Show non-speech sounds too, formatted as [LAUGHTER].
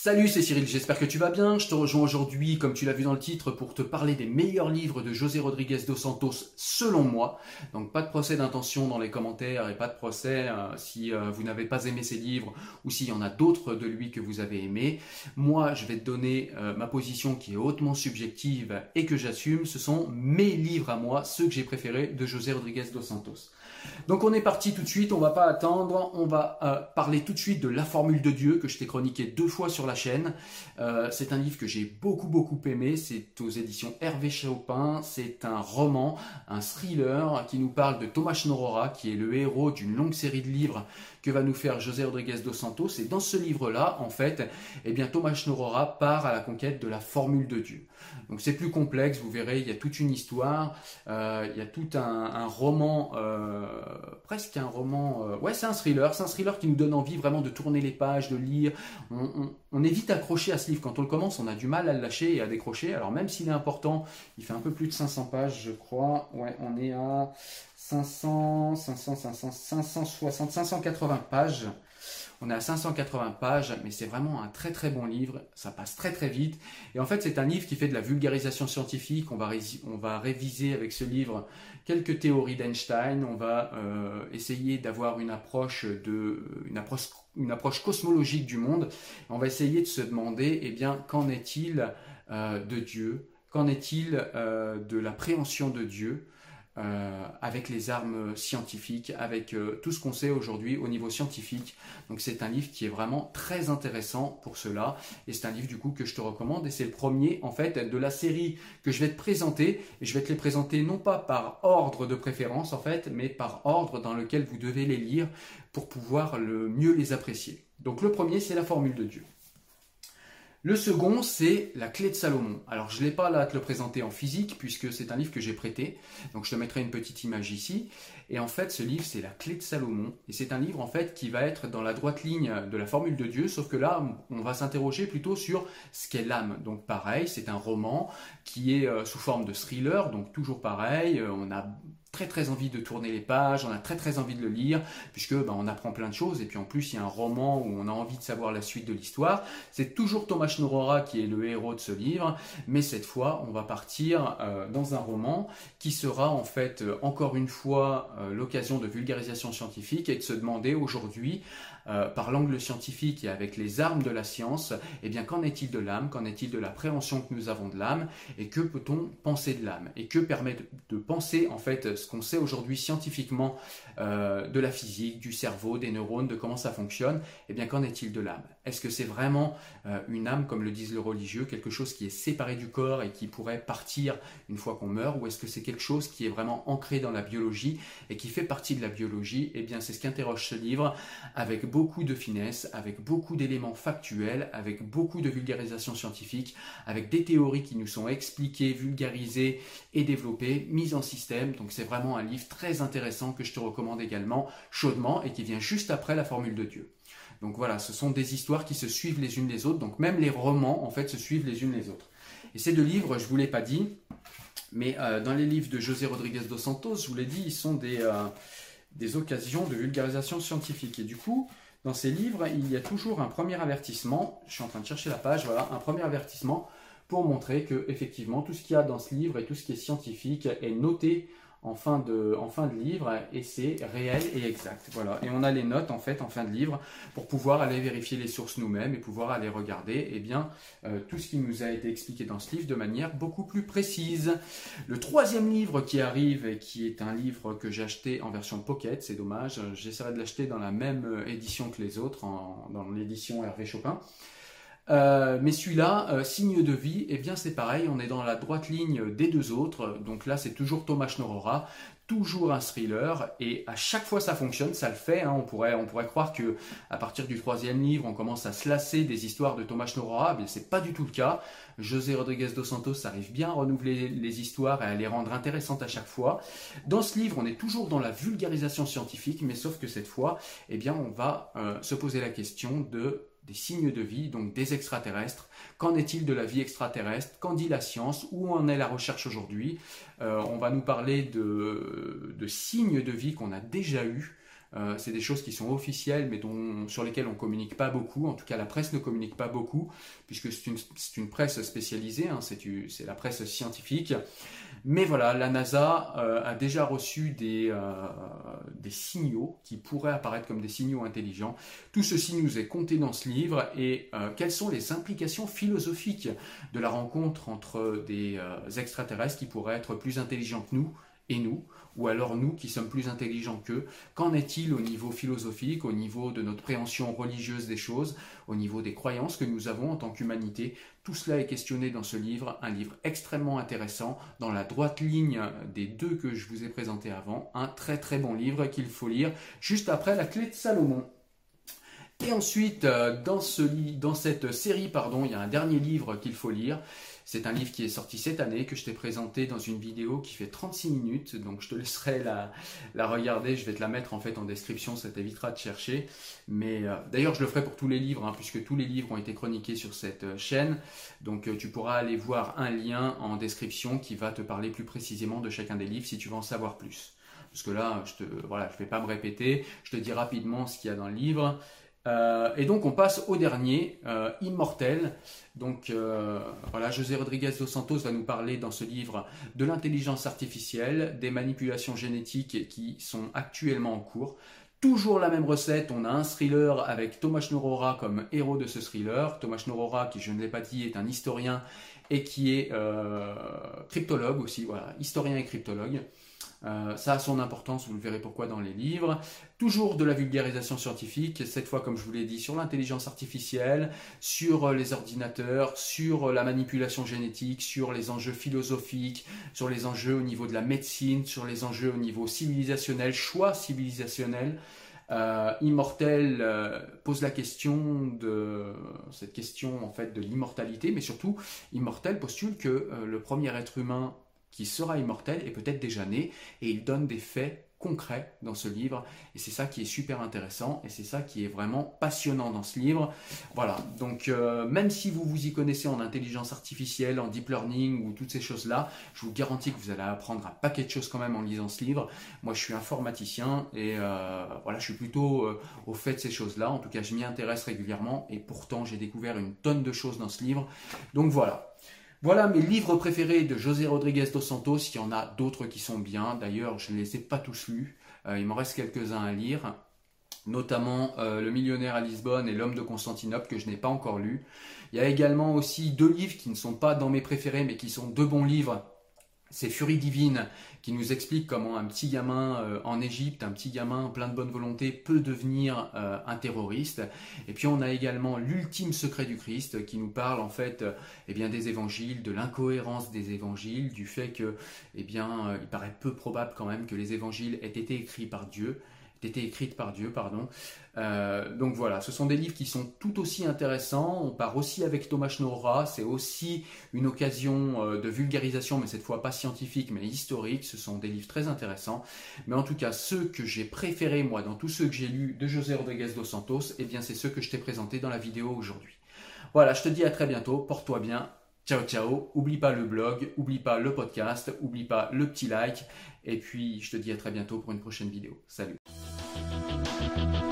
Salut, c'est Cyril, j'espère que tu vas bien. Je te rejoins aujourd'hui, comme tu l'as vu dans le titre, pour te parler des meilleurs livres de José Rodriguez dos Santos, selon moi. Donc pas de procès d'intention dans les commentaires et pas de procès euh, si euh, vous n'avez pas aimé ces livres ou s'il y en a d'autres de lui que vous avez aimés. Moi, je vais te donner euh, ma position qui est hautement subjective et que j'assume. Ce sont mes livres à moi, ceux que j'ai préférés de José Rodriguez dos Santos. Donc on est parti tout de suite, on va pas attendre, on va parler tout de suite de La Formule de Dieu que je t'ai chroniqué deux fois sur la chaîne. Euh, c'est un livre que j'ai beaucoup beaucoup aimé, c'est aux éditions Hervé Chopin, c'est un roman, un thriller qui nous parle de Thomas Norora qui est le héros d'une longue série de livres que va nous faire José Rodriguez dos Santos. Et dans ce livre-là, en fait, eh bien, Thomas Norora part à la conquête de la formule de Dieu. Donc c'est plus complexe, vous verrez, il y a toute une histoire, euh, il y a tout un, roman, euh, presque un roman, ouais c'est un thriller, c'est un thriller qui nous donne envie vraiment de tourner les pages, de lire. Est vite accroché à ce livre, quand on le commence, on a du mal à le lâcher et à décrocher. Alors même s'il est important, il fait un peu plus de 500 pages, je crois, ouais, on est à 500, 500, 500, 560, 580 pages. On est à 580 pages, mais c'est vraiment un très très bon livre. Ça passe très très vite. Et en fait, c'est un livre qui fait de la vulgarisation scientifique. On va, réviser avec ce livre quelques théories d'Einstein. On va euh, essayer d'avoir une approche de, une approche, cosmologique du monde. On va essayer de se demander, eh bien, qu'en est-il euh, de Dieu? Qu'en est-il euh, de la préhension de Dieu? Euh, avec les armes scientifiques, avec euh, tout ce qu'on sait aujourd'hui au niveau scientifique. Donc c'est un livre qui est vraiment très intéressant pour cela et c'est un livre du coup que je te recommande et c'est le premier en fait de la série que je vais te présenter et je vais te les présenter non pas par ordre de préférence en fait mais par ordre dans lequel vous devez les lire pour pouvoir le mieux les apprécier. Donc le premier c'est la formule de Dieu. Le second, c'est la clé de Salomon. Alors, je ne l'ai pas là à te le présenter en physique, puisque c'est un livre que j'ai prêté. Donc, je te mettrai une petite image ici. Et en fait, ce livre, c'est la clé de Salomon. Et c'est un livre, en fait, qui va être dans la droite ligne de la formule de Dieu, sauf que là, on va s'interroger plutôt sur ce qu'est l'âme. Donc, pareil, c'est un roman qui est euh, sous forme de thriller, donc toujours pareil. Euh, on a très très envie de tourner les pages, on a très très envie de le lire, puisque ben, on apprend plein de choses, et puis en plus il y a un roman où on a envie de savoir la suite de l'histoire. C'est toujours Thomas Norora qui est le héros de ce livre, mais cette fois on va partir euh, dans un roman qui sera en fait euh, encore une fois euh, l'occasion de vulgarisation scientifique et de se demander aujourd'hui par l'angle scientifique et avec les armes de la science, eh bien qu'en est-il de l'âme Qu'en est-il de la préhension que nous avons de l'âme Et que peut-on penser de l'âme? Et que permet de, penser en fait ce qu'on sait aujourd'hui scientifiquement euh, de la physique, du cerveau, des neurones, de comment ça fonctionne Eh bien qu'en est-il de l'âme? Est-ce que c'est vraiment euh, une âme, comme le disent le religieux, quelque chose qui est séparé du corps et qui pourrait partir une fois qu'on meurt Ou est-ce que c'est quelque chose qui est vraiment ancré dans la biologie et qui fait partie de la biologie? Eh bien c'est ce qu'interroge ce livre avec beaucoup de finesse, avec beaucoup d'éléments factuels, avec beaucoup de vulgarisation scientifique, avec des théories qui nous sont expliquées, vulgarisées et développées, mises en système. Donc c'est vraiment un livre très intéressant que je te recommande également chaudement et qui vient juste après la formule de Dieu. Donc voilà, ce sont des histoires qui se suivent les unes les autres. Donc même les romans, en fait, se suivent les unes les autres. Et ces deux livres, je ne vous l'ai pas dit, mais euh, dans les livres de José Rodriguez dos Santos, je vous l'ai dit, ils sont des, euh, des occasions de vulgarisation scientifique. Et du coup, dans ces livres, il y a toujours un premier avertissement. Je suis en train de chercher la page. Voilà, un premier avertissement pour montrer que effectivement tout ce qu'il y a dans ce livre et tout ce qui est scientifique est noté en fin de, livre et c'est réel et exact. Voilà. Et on a les notes en fait en fin de livre pour pouvoir aller vérifier les sources nous-mêmes et pouvoir aller regarder eh bien, euh, tout ce qui nous a été expliqué dans ce livre de manière beaucoup plus précise. Le troisième livre qui arrive et qui est un livre que j'ai acheté en version pocket, c'est dommage, j'essaierai de l'acheter dans la même édition que les autres, dans l'édition Hervé Chopin. Euh, mais celui-là, euh, signe de vie, eh bien c'est pareil, on est dans la droite ligne des deux autres. Donc là, c'est toujours Thomas Norora, toujours un thriller, et à chaque fois ça fonctionne, ça le fait. Hein. On, pourrait, on pourrait croire que à partir du troisième livre, on commence à se lasser des histoires de Thomas Norora, mais c'est pas du tout le cas. José Rodriguez dos Santos arrive bien à renouveler les histoires et à les rendre intéressantes à chaque fois. Dans ce livre, on est toujours dans la vulgarisation scientifique, mais sauf que cette fois, eh bien, on va euh, se poser la question de des signes de vie, donc des extraterrestres. Qu'en est-il de la vie extraterrestre? Qu'en dit la science? Où en est la recherche aujourd'hui? Euh, On va nous parler de, signes de vie qu'on a déjà eus. Euh, c'est des choses qui sont officielles, mais sur lesquelles on ne communique pas beaucoup. En tout cas, la presse ne communique pas beaucoup, puisque c'est une, presse spécialisée, hein, c'est la presse scientifique. Mais voilà, la NASA euh, a déjà reçu des, euh, des, signaux qui pourraient apparaître comme des signaux intelligents. Tout ceci nous est compté dans ce livre et quelles sont les implications philosophiques de la rencontre entre des extraterrestres qui pourraient être plus intelligents que nous et nous, ou alors nous qui sommes plus intelligents qu'eux Qu'en est-il au niveau philosophique, au niveau de notre préhension religieuse des choses, au niveau des croyances que nous avons en tant qu'humanité? Tout cela est questionné dans ce livre, un livre extrêmement intéressant, dans la droite ligne des deux que je vous ai présentés avant, un très très bon livre qu'il faut lire juste après la clé de Salomon. Et ensuite, euh, dans, ce, dans cette série, pardon, il y a un dernier livre qu'il faut lire. C'est un livre qui est sorti cette année, que je t'ai présenté dans une vidéo qui fait 36 minutes, donc je te [LAUGHS] laisserai la, regarder, je vais te la mettre en fait en description, ça t'évitera de chercher. Mais euh, d'ailleurs, je le ferai pour tous les livres, hein, puisque tous les livres ont été chroniqués sur cette euh, chaîne, donc tu pourras aller voir un lien en description qui va te parler plus précisément de chacun des livres si tu veux en savoir plus. Parce que là, je ne vais pas me répéter, je te dis rapidement ce qu'il y a dans le livre. Euh, et donc on passe au dernier, euh, Immortel. Donc euh, voilà, José Rodriguez dos Santos va nous parler dans ce livre de l'intelligence artificielle, des manipulations génétiques qui sont actuellement en cours. Toujours la même recette, on a un thriller avec Thomas Norora comme héros de ce thriller. Thomas Norora, qui je ne l'ai pas dit, est un historien et qui est cryptologue aussi, voilà, historien et cryptologue. Euh, ça a son importance, vous le verrez pourquoi dans les livres. Toujours de la vulgarisation scientifique, cette fois comme je vous l'ai dit, sur l'intelligence artificielle, sur euh, les ordinateurs, sur euh, la manipulation génétique, sur les enjeux philosophiques, sur les enjeux au niveau de la médecine, sur les enjeux au niveau civilisationnel, choix civilisationnel. Immortel pose la question de cette question en fait de l'immortalité, mais surtout Immortel postule que le premier être humain qui sera immortel et peut-être déjà né, et il donne des faits concrets dans ce livre, et c'est ça qui est super intéressant, et c'est ça qui est vraiment passionnant dans ce livre. Voilà, donc euh, même si vous vous y connaissez en intelligence artificielle, en deep learning ou toutes ces choses-là, je vous garantis que vous allez apprendre un paquet de choses quand même en lisant ce livre. Moi, je suis informaticien, et euh, voilà, je suis plutôt euh, au fait de ces choses-là, en tout cas, je m'y intéresse régulièrement, et pourtant, j'ai découvert une tonne de choses dans ce livre. Donc voilà, voilà mes livres préférés de José Rodriguez dos Santos. Il y en a d'autres qui sont bien. D'ailleurs, je ne les ai pas tous lus. Euh, il m'en reste quelques-uns à lire. Notamment euh, Le millionnaire à Lisbonne et L'homme de Constantinople que je n'ai pas encore lu. Il y a également aussi deux livres qui ne sont pas dans mes préférés mais qui sont deux bons livres c'est Furie divine qui nous explique comment un petit gamin euh, en Égypte, un petit gamin plein de bonne volonté peut devenir euh, un terroriste. Et puis on a également l'ultime secret du Christ qui nous parle en fait eh bien, des évangiles, de l'incohérence des évangiles, du fait que eh bien, euh, il paraît peu probable quand même que les évangiles aient été écrits par Dieu été écrite par Dieu, pardon. Euh, donc voilà, ce sont des livres qui sont tout aussi intéressants. On part aussi avec Thomas Schnorra, c'est aussi une occasion euh, de vulgarisation, mais cette fois pas scientifique, mais historique. Ce sont des livres très intéressants. Mais en tout cas, ceux que j'ai préférés, moi, dans tous ceux que j'ai lus de José Rodriguez dos Santos, eh bien c'est ceux que je t'ai présentés dans la vidéo aujourd'hui. Voilà, je te dis à très bientôt, porte-toi bien, Ciao ciao, oublie pas le blog, oublie pas le podcast, oublie pas le petit like et puis je te dis à très bientôt pour une prochaine vidéo. Salut. thank you